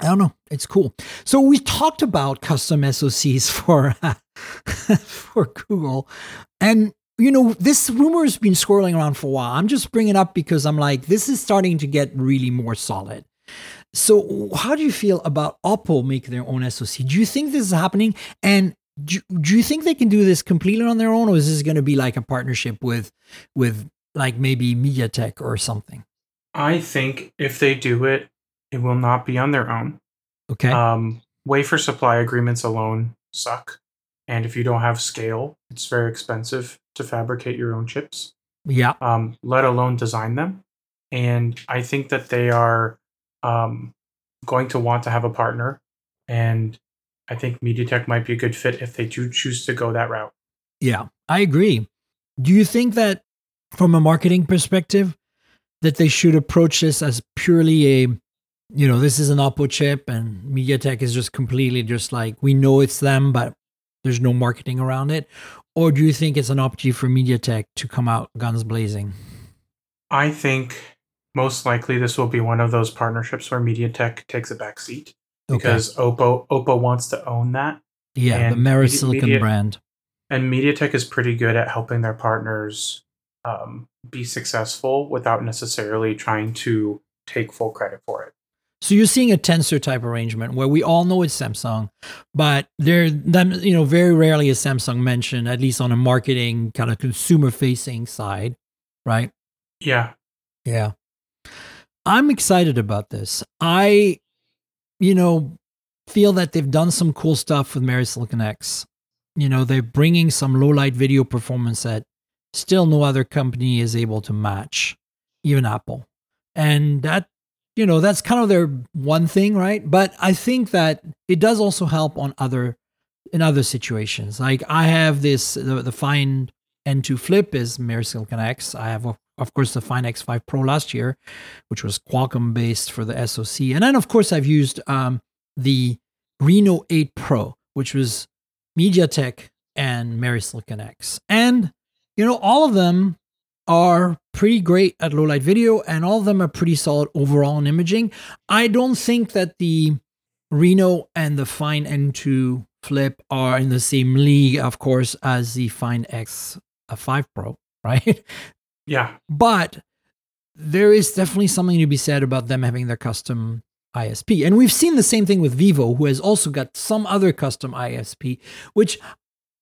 I don't know. It's cool. So we talked about custom SoCs for for Google, and you know this rumor has been swirling around for a while. I'm just bringing it up because I'm like, this is starting to get really more solid. So how do you feel about Oppo making their own SoC? Do you think this is happening? And do, do you think they can do this completely on their own, or is this going to be like a partnership with with like maybe MediaTek or something? I think if they do it, it will not be on their own. Okay. Um, wafer supply agreements alone suck. And if you don't have scale, it's very expensive to fabricate your own chips, yeah. um, let alone design them. And I think that they are um, going to want to have a partner. And I think MediaTek might be a good fit if they do choose to go that route. Yeah, I agree. Do you think that from a marketing perspective, that they should approach this as purely a you know, this is an Oppo chip and MediaTek is just completely just like, we know it's them, but there's no marketing around it? Or do you think it's an opportunity for MediaTek to come out guns blazing? I think most likely this will be one of those partnerships where MediaTek takes a back seat because okay. Oppo Oppo wants to own that. Yeah, and the MariSilicon Media, brand. And MediaTek is pretty good at helping their partners um, be successful without necessarily trying to take full credit for it. So you're seeing a tensor type arrangement where we all know it's Samsung, but there, them, you know, very rarely is Samsung mentioned, at least on a marketing kind of consumer facing side, right? Yeah. Yeah. I'm excited about this. I, you know, feel that they've done some cool stuff with MariSilicon X. You know, they're bringing some low light video performance that still no other company is able to match, even Apple. And that you know, that's kind of their one thing, right? But I think that it does also help on other in other situations. Like I have this the, the Find N2 Flip is MariSilicon X. I have of course the Find X5 Pro last year, which was Qualcomm based for the SoC, and then of course I've used um, the Reno 8 Pro, which was MediaTek and MariSilicon X, and you know all of them are pretty great at low light video, and all of them are pretty solid overall in imaging. I don't think that the Reno and the Find N2 Flip are in the same league, of course, as the Find X5 uh, Pro, right? Yeah. But there is definitely something to be said about them having their custom ISP. And we've seen the same thing with Vivo, who has also got some other custom ISP, which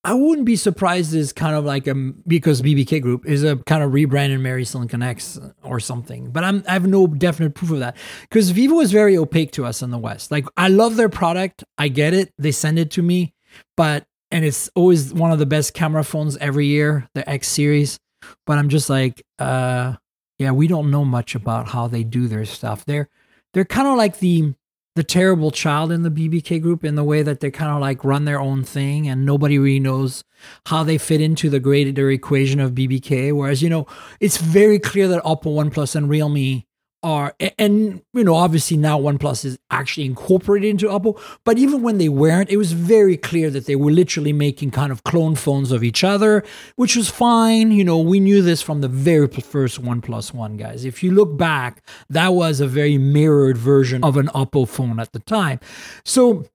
I wouldn't be surprised is kind of like a because BBK Group is a kind of rebranded MariSilicon X or something. But I'm I have no definite proof of that because Vivo is very opaque to us in the West. Like I love their product, I get it, they send it to me, but and it's always one of the best camera phones every year, the X series. But I'm just like, uh, yeah, we don't know much about how they do their stuff. They're they're kind of like the the terrible child in the BBK group in the way that they kind of like run their own thing and nobody really knows how they fit into the greater equation of BBK. Whereas, you know, it's very clear that Oppo, OnePlus, and Realme are and you know obviously now OnePlus is actually incorporated into Oppo, but even when they weren't, it was very clear that they were literally making kind of clone phones of each other, which was fine. You know, we knew this from the very first OnePlus One guys. If you look back, that was a very mirrored version of an Oppo phone at the time. So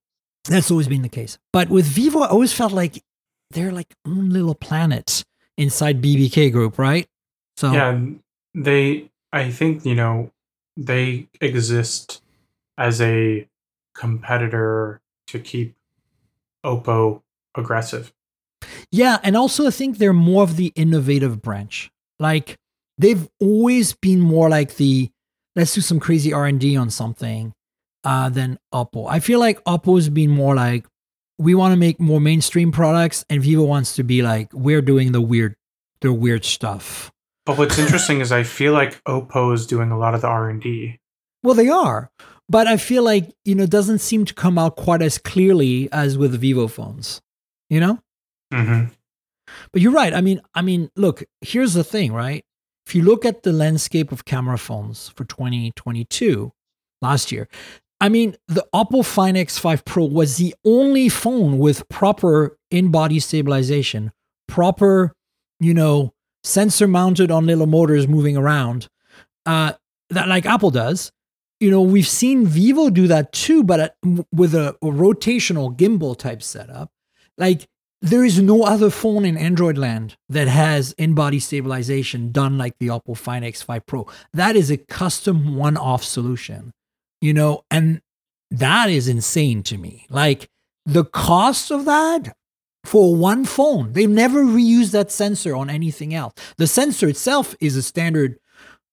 that's always been the case. But with Vivo, I always felt like they're like own little planets inside BBK Group, right? So yeah, they. I think you know they exist as a competitor to keep Oppo aggressive. Yeah, and also I think they're more of the innovative branch. Like they've always been more like the let's do some crazy R and D on something uh, than Oppo. I feel like Oppo's been more like we want to make more mainstream products, and Vivo wants to be like we're doing the weird, the weird stuff. But what's interesting is I feel like Oppo is doing a lot of the R and D. Well, they are, but I feel like you know doesn't seem to come out quite as clearly as with Vivo phones. You know. Mm-hmm. But you're right. I mean, I mean, look. Here's the thing, right? If you look at the landscape of camera phones for 2022, last year, I mean, the Oppo Find X5 Pro was the only phone with proper in-body stabilization, proper, you know, sensor mounted on little motors moving around, uh, that like Apple does. You know, we've seen Vivo do that too, but at, with a, a rotational gimbal type setup. Like there is no other phone in Android land that has in-body stabilization done like the Oppo Find X5 Pro. That is a custom one-off solution, you know, and that is insane to me. Like the cost of that for one phone. They've never reused that sensor on anything else. The sensor itself is a standard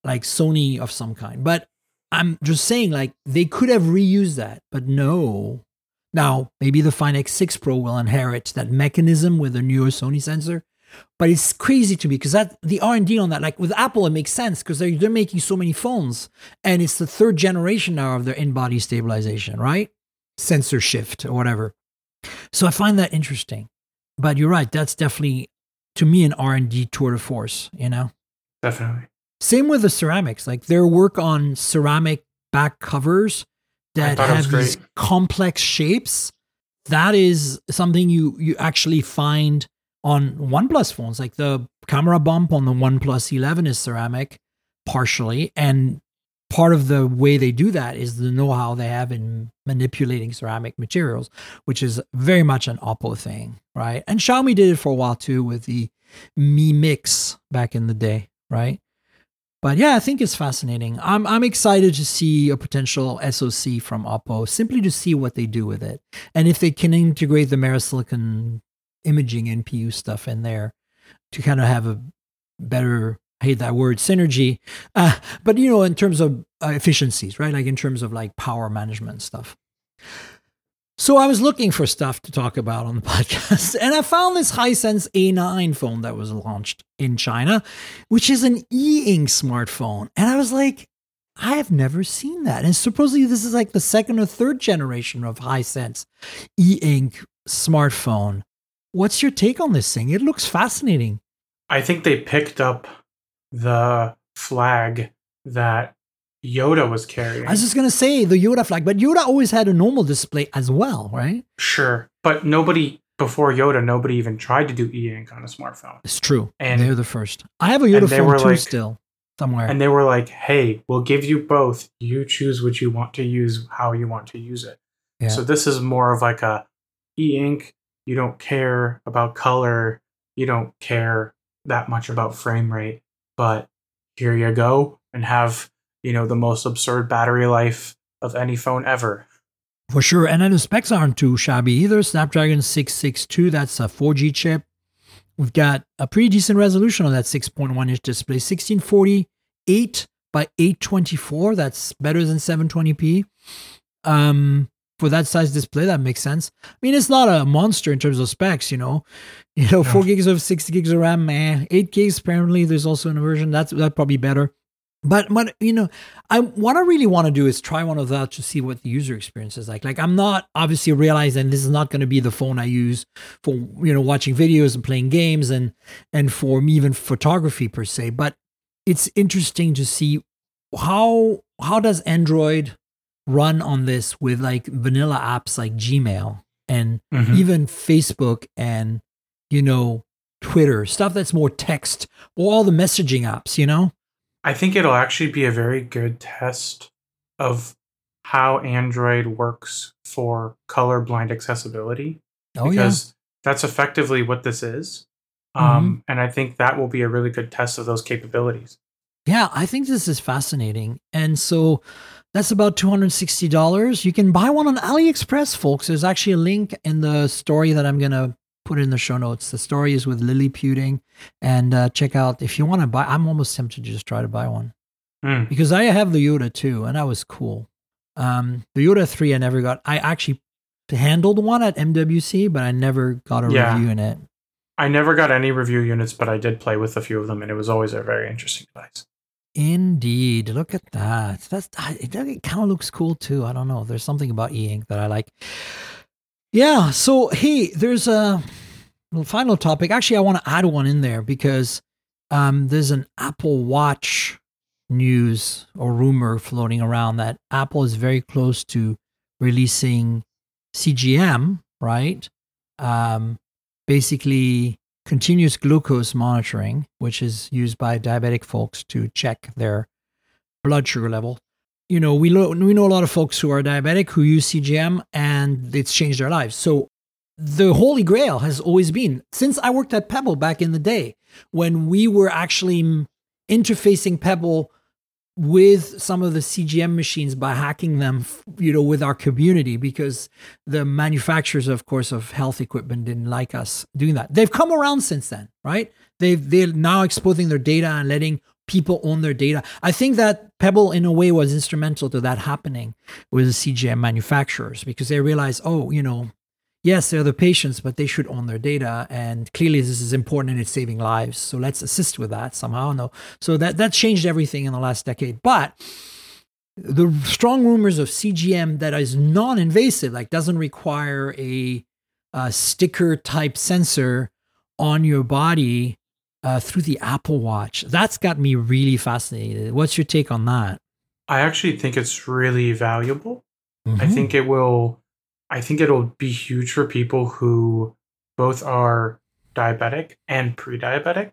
like Sony of some kind. But I'm just saying like they could have reused that, but no. Now, maybe the Find X6 Pro will inherit that mechanism with a newer Sony sensor, but it's crazy to me because that the R&D on that like with Apple it makes sense because they're, they're making so many phones and it's the third generation now of their in-body stabilization, right? Sensor shift or whatever. So I find that interesting but you're right. That's definitely to me an R and D tour de force. You know, definitely. Same with the ceramics. Like their work on ceramic back covers that have these complex shapes. That is something you you actually find on OnePlus phones. Like the camera bump on the OnePlus 11 is ceramic partially, and part of the way they do that is the know-how they have in manipulating ceramic materials, which is very much an Oppo thing, right? And Xiaomi did it for a while too with the Mi Mix back in the day, right? But yeah, I think it's fascinating. I'm I'm excited to see a potential SoC from Oppo, simply to see what they do with it, and if they can integrate the MariSilicon imaging NPU stuff in there to kind of have a better I hate that word synergy, uh, but you know, in terms of uh, efficiencies, right? Like in terms of like power management stuff. So I was looking for stuff to talk about on the podcast, and I found this Hisense A9 phone that was launched in China, which is an e-ink smartphone. And I was like, I have never seen that. And supposedly this is like the second or third generation of Hisense e-ink smartphone. What's your take on this thing? It looks fascinating. I think they picked up the flag that Yota was carrying. I was just gonna say the Yota flag, but Yota always had a normal display as well, right? Sure, but nobody before Yota, nobody even tried to do e-ink on a smartphone. It's true, and they're the first. I have a Yota phone too, like, still somewhere. And they were like, "Hey, we'll give you both. You choose what you want to use, how you want to use it." Yeah. So this is more of like a e-ink. You don't care about color. You don't care that much about frame rate but here you go and have you know the most absurd battery life of any phone ever. For sure. And then the specs aren't too shabby either. Snapdragon 662, that's a 4G chip. We've got a pretty decent resolution on that 6.1 inch display, 1648 by 824. That's better than 720p. Um, for that size display, that makes sense. I mean, it's not a monster in terms of specs, you know. You know, four gigs of six gigs of RAM, man. Eight gigs apparently. There's also an version that's that probably better. But what you know, I what I really want to do is try one of that to see what the user experience is like. Like I'm not obviously realizing this is not going to be the phone I use for you know watching videos and playing games and and for me even photography per se. But it's interesting to see how how does Android run on this with like vanilla apps like Gmail and Mhm. even Facebook and you know Twitter stuff that's more text or all the messaging apps. You know. I think it'll actually be a very good test of how Android works for colorblind accessibility Oh because that's effectively what this is. Um, and I think that will be a really good test of those capabilities. Yeah, I think this is fascinating. And so that's about $260. You can buy one on AliExpress, folks. There's actually a link in the story that I'm going to put in the show notes. The story is with Liliputing. And uh, check out if you want to buy. I'm almost tempted to just try to buy one Hmm. because I have the Yota too, and that was cool. Um, the Yota 3 I never got. I actually handled one at MWC, but I never got a Yeah. review in it. I never got any review units, but I did play with a few of them, and it was always a very interesting device. Indeed. Look at that. That's it, kind of looks cool too. I don't know. There's something about e-ink that I like. Yeah. So hey, there's a final topic. Actually, I want to add one in there because um, there's an Apple Watch news or rumor floating around that Apple is very close to releasing CGM, right? Um, basically continuous glucose monitoring, which is used by diabetic folks to check their blood sugar level. You know, we, lo- we know a lot of folks who are diabetic who use CGM and it's changed their lives. So the holy grail has always been since I worked at Pebble back in the day when we were actually interfacing Pebble with some of the CGM machines by hacking them, you know, with our community because the manufacturers, of course, of health equipment didn't like us doing that. They've come around since then, right? They've they're now exposing their data and letting people own their data. I think that Pebble, in a way, was instrumental to that happening with the CGM manufacturers because they realized, oh, you know, yes, they're the patients, but they should own their data. And clearly, this is important and it's saving lives. So let's assist with that somehow. No, so that that changed everything in the last decade. But the strong rumors of CGM that is non-invasive, like doesn't require a, uh sticker type sensor on your body uh, through the Apple Watch. That's got me really fascinated. What's your take on that? I actually think it's really valuable. I Mhm. think it will I think it'll be huge for people who both are diabetic and pre-diabetic.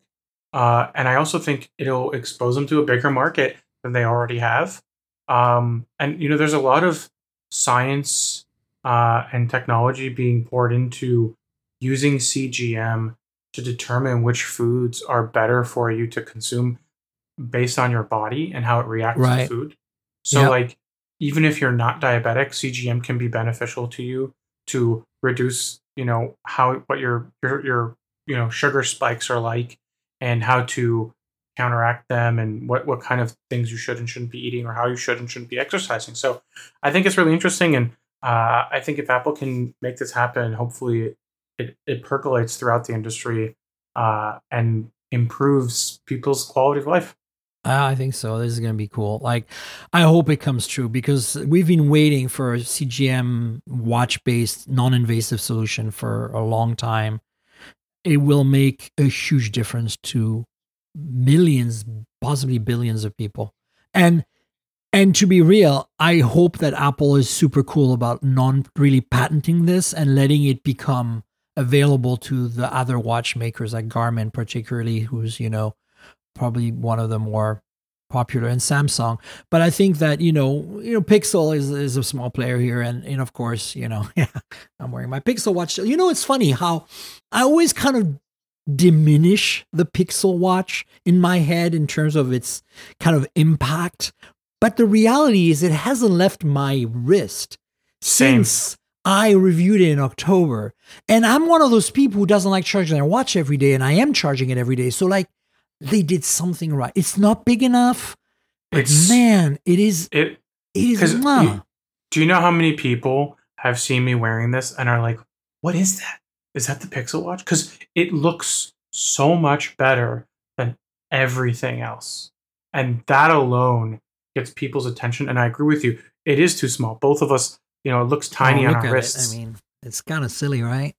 Uh, and I also think it'll expose them to a bigger market than they already have. Um, and you know, there's a lot of science uh, and technology being poured into using CGM to determine which foods are better for you to consume based on your body and how it reacts Right. to food. So, Yep. like, even if you're not diabetic, CGM can be beneficial to you to reduce, you know, how what your your your you know sugar spikes are like, and how to counteract them, and what what kind of things you should and shouldn't be eating, or how you should and shouldn't be exercising. So, I think it's really interesting, and uh, I think if Apple can make this happen, hopefully it it percolates throughout the industry uh, and improves people's quality of life. Ah, I think so. This is going to be cool. Like, I hope it comes true because we've been waiting for a CGM watch based non invasive solution for a long time. It will make a huge difference to millions, possibly billions of people. And and to be real, I hope that Apple is super cool about non really patenting this and letting it become available to the other watchmakers like Garmin, particularly, who's, you know, probably one of the more popular and Samsung. But I think that, you know, you know, Pixel is is a small player here. And and of course, you know, yeah, I'm wearing my Pixel watch. You know, it's funny how I always kind of diminish the Pixel watch in my head in terms of its kind of impact. But the reality is, it hasn't left my wrist Same. since I reviewed it in October. And I'm one of those people who doesn't like charging their watch every day, and I am charging it every day. So, like, they did something right. It's not big enough, but It's man, it is. it. It is. you- Do you know how many people have seen me wearing this and are like, "What is that? Is that the Pixel Watch?" Because it looks so much better than everything else, and that alone gets people's attention. And I agree with you; it is too small. Both of us, you know, it looks oh, tiny Oh, on our at it. wrists, I mean, it's kind of silly, right?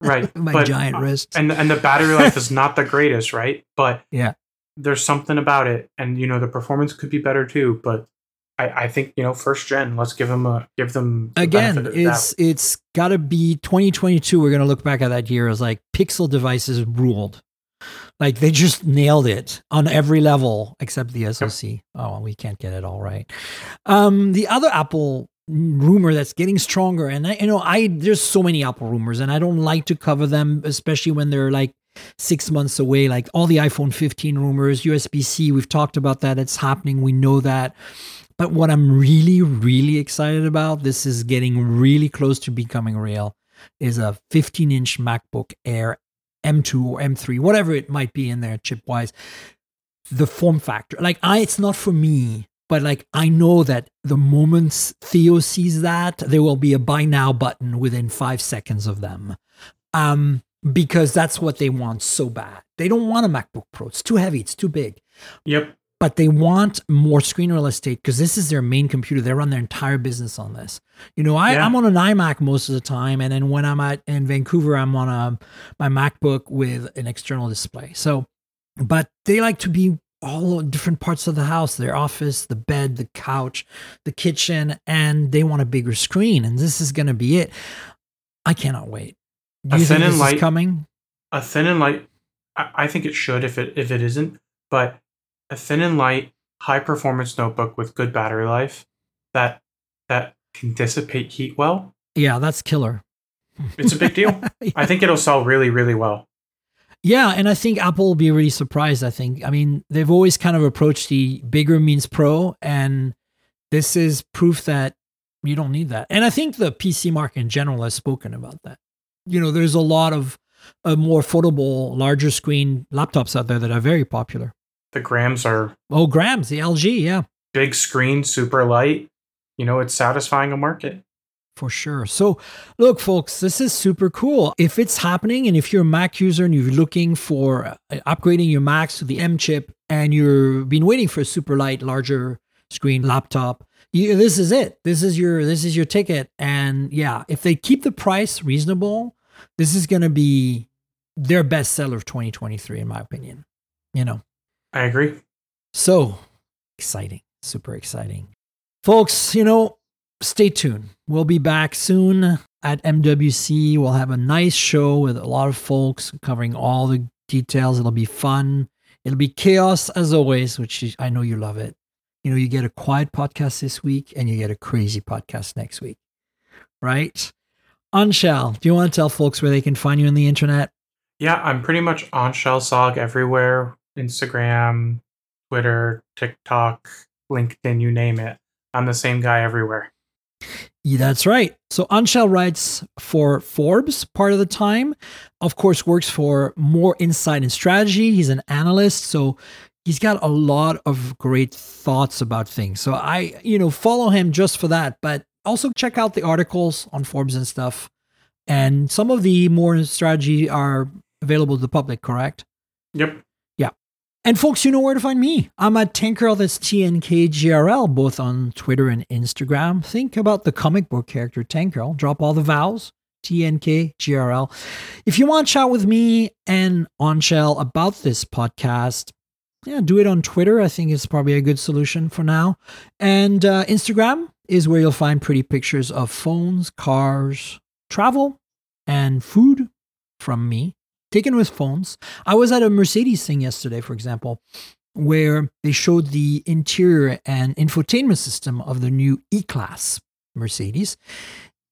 Right? My but- giant wrists. and and the battery life is not the greatest, right? But Yeah. there's something about it, and you know the performance could be better too. But I, I think you know first gen. Let's give them a give them the Again, it's it's got to be 2022. We're gonna look back at that year as like Pixel devices ruled. Like they just nailed it on every level except the SoC. Oh, well, we can't get it all right. Um, the other Apple rumor that's getting stronger, and I, you know, I there's so many Apple rumors, and I don't like to cover them, especially when they're like six months away. Like all the iPhone 15 rumors, USB C. We've talked about that. It's happening. We know that. But what I'm really, really excited about, this is getting really close to becoming real, is a 15 inch MacBook Air M2 or M3, whatever it might be in there chip wise. The form factor, like I, it's not for me, but like I know that the moment Theo sees that, there will be a buy now button within five seconds of them. Um, because that's what they want so bad. They don't want a MacBook Pro. It's too heavy, it's too big yep. but they want more screen real estate because this is their main computer. They run their entire business on this. You know, I, Yeah. I'm on an iMac most of the time, and then when I'm at in Vancouver, I'm on a my MacBook with an external display. So, but they like to be all different parts of the house their office the bed the couch the kitchen and they want a bigger screen and this is going to be it i cannot wait do A think thin and this light- is coming A thin and light. I, I think it should if it if it isn't, but a thin and light, high performance notebook with good battery life that that can dissipate heat well. yeah that's killer It's a big deal. I think it'll sell really really well. Yeah, and I think Apple will be really surprised. I think. I mean, they've always kind of approached the bigger means pro, and this is proof that you don't need that. And I think the PC market in general has spoken about that. You know, there's a lot of uh, more affordable, larger screen laptops out there that are very popular. The grams are Oh, Grams, the LG, yeah, big screen, super light. You know, it's satisfying a market. For sure. So, look, folks, this is super cool. If it's happening, and if you're a Mac user and you're looking for uh, upgrading your Macs to the M chip, and you've been waiting for a super light, larger screen laptop, you, this is it. This is your this is your ticket. And yeah, if they keep the price reasonable, this is going to be their best seller of 2023, in my opinion. You know. I agree. So exciting, super exciting. Folks, you know, stay tuned. We'll be back soon at MWC. We'll have a nice show with a lot of folks covering all the details. It'll be fun. It'll be chaos as always, which I know you love it. You know, you get a quiet podcast this week and you get a crazy podcast next week, right? Anshel, do you want to tell folks where they can find you on the internet? Yeah, I'm pretty much on Shellsog everywhere Instagram, Twitter, TikTok, LinkedIn, you name it. I'm the same guy everywhere. That's right. So Anshel writes for Forbes part of the time. Of course, works for Moor insight and strategy. He's an analyst, so he's got a lot of great thoughts about things. So I, you know, follow him just for that. But also check out the articles on Forbes and stuff. And some of the more strategy are available to the public, correct? Yep. And folks, you know where to find me. I'm at Tank Girl, that's TNKGRL, both on Twitter and Instagram. Think about the comic book character Tank Girl. Drop all the vowels, TNKGRL. If you want to chat with me and Anshel about this podcast, yeah, do it on Twitter. I think it's probably a good solution for now. And uh, Instagram is where you'll find pretty pictures of phones, cars, travel, and food from me taken with phones. I was at a Mercedes thing yesterday, for example, where they showed the interior and infotainment system of the new E Class Mercedes.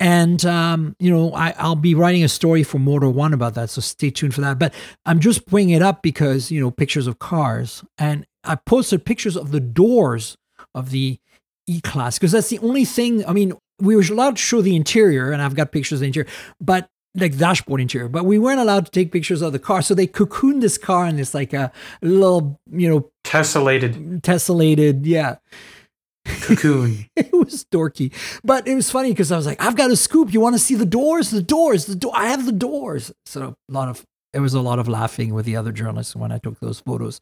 And, um, you know, I, I'll be writing a story for Motor1 about that. So stay tuned for that. But I'm just bringing it up because, you know, pictures of cars. And I posted pictures of the doors of the E Class because that's the only thing. I mean, we were allowed to show the interior, and I've got pictures of the interior, but like dashboard interior, but we weren't allowed to take pictures of the car. So they cocooned this car in this like a little, you know, tessellated, tessellated, yeah, cocoon. it was dorky, but it was funny because I was like, I've got a scoop. You want to see the doors? The doors, the door. I have the doors. So a lot of there was a lot of laughing with the other journalists when I took those photos.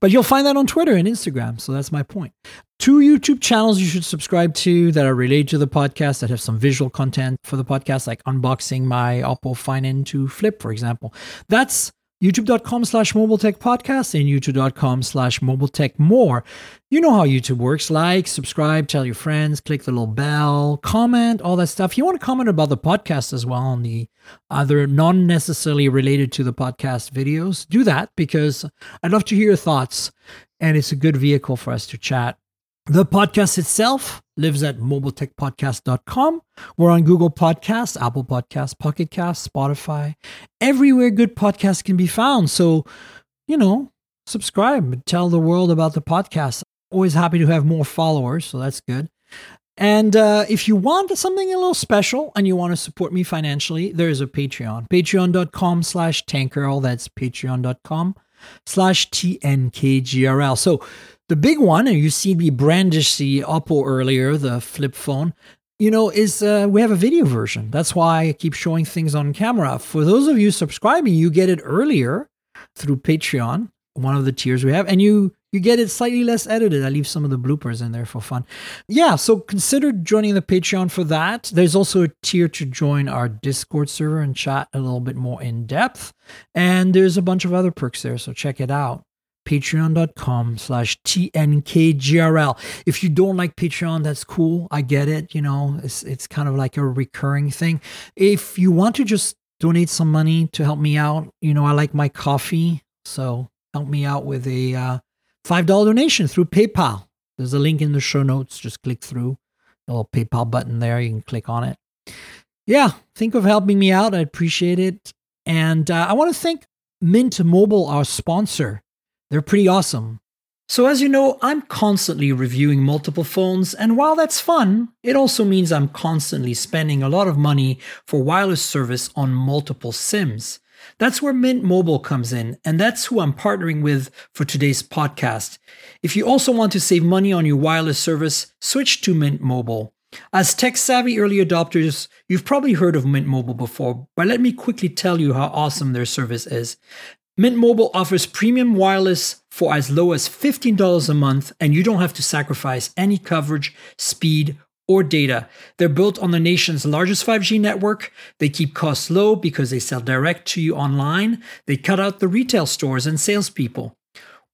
But you'll find that on Twitter and Instagram. So that's my point. Two YouTube channels you should subscribe to that are related to the podcast that have some visual content for the podcast, like unboxing my Oppo Find N2 Flip, for example. That's youtube.com slash mobile tech podcast and youtube.com slash mobile tech more. You know how youtube works. Like subscribe tell your friends click the little bell comment all that stuff. You want to comment about the podcast as well on the other non necessarily related to the podcast videos do that because i'd love to hear your thoughts. And it's a good vehicle for us to chat the podcast itself lives at mobiletechpodcast.com. We're on Google Podcasts, Apple Podcasts, Pocket Casts, Spotify, everywhere good podcasts can be found. So, you know, subscribe, and tell the world about the podcast. Always happy to have more followers, so that's good. And uh, if you want something a little special and you want to support me financially, there's a Patreon. Patreon.com slash tank girl. That's patreon.com slash TNKGRL. So the big one, and you see me brandish the Oppo earlier, the flip phone, you know, is uh, we have a video version. That's why I keep showing things on camera. For those of you subscribing, you get it earlier through Patreon, one of the tiers we have, and you you get it slightly less edited. I leave some of the bloopers in there for fun. Yeah, so consider joining the Patreon for that. There's also a tier to join our Discord server and chat a little bit more in depth. And there's a bunch of other perks there, so check it out patreon.com slash tnkgrl if you don't like patreon that's cool. I get it you know it's, it's kind of like a recurring thing. If you want to just donate some money to help me out you know i like my coffee so help me out with a uh, $5 donation through paypal. There's a link in the show notes. Just click through the little paypal button there. You can click on it. Yeah think of helping me out. I appreciate it. And uh, i want to thank mint mobile our sponsor they're pretty awesome. So, as you know, I'm constantly reviewing multiple phones, and while that's fun, it also means I'm constantly spending a lot of money for wireless service on multiple SIMs. That's where Mint Mobile comes in, and that's who I'm partnering with for today's podcast. If you also want to save money on your wireless service, switch to Mint Mobile. As tech savvy early adopters, you've probably heard of Mint Mobile before, but let me quickly tell you how awesome their service is. Mint Mobile offers premium wireless for as low as $15 a month, and you don't have to sacrifice any coverage, speed, or data. They're built on the nation's largest 5G network. They keep costs low because they sell direct to you online. They cut out the retail stores and salespeople.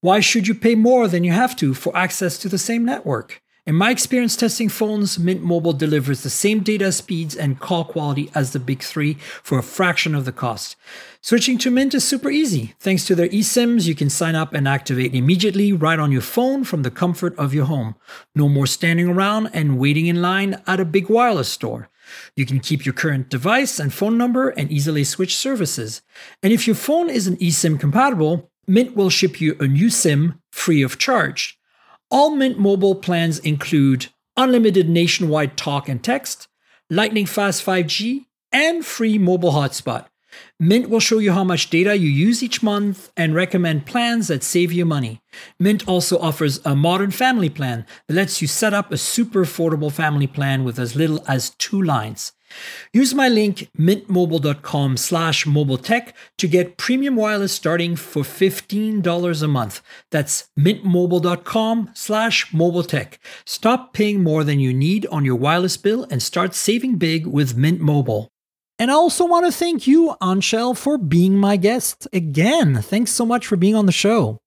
Why should you pay more than you have to for access to the same network? In my experience testing phones, Mint Mobile delivers the same data speeds and call quality as the big three for a fraction of the cost. Switching to Mint is super easy. Thanks to their eSIMs, you can sign up and activate immediately right on your phone from the comfort of your home. No more standing around and waiting in line at a big wireless store. You can keep your current device and phone number and easily switch services. And if your phone isn't eSIM compatible, Mint will ship you a new SIM free of charge. All Mint mobile plans include unlimited nationwide talk and text, lightning fast 5G, and free mobile hotspot. Mint will show you how much data you use each month and recommend plans that save you money. Mint also offers a modern family plan that lets you set up a super affordable family plan with as little as two lines. Use my link mintmobile.com slash mobiletech to get premium wireless starting for $15 a month. That's mintmobile.com slash mobiletech. Stop paying more than you need on your wireless bill and start saving big with Mint Mobile. And I also want to thank you, Anshel, for being my guest again. Thanks so much for being on the show.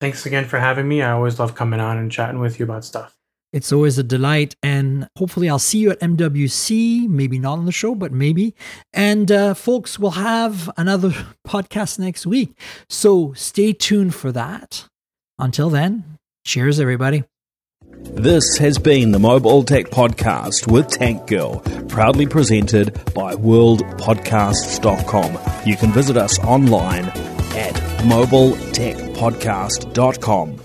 Thanks again for having me. I always love coming on and chatting with you about stuff. It's always a delight. And hopefully, I'll see you at MWC. Maybe not on the show, but maybe. And uh, folks, we'll have another podcast next week. So stay tuned for that. Until then, cheers, everybody. This has been the Mobile Tech Podcast with Tank Girl, proudly presented by worldpodcasts.com. You can visit us online at mobiletechpodcast.com.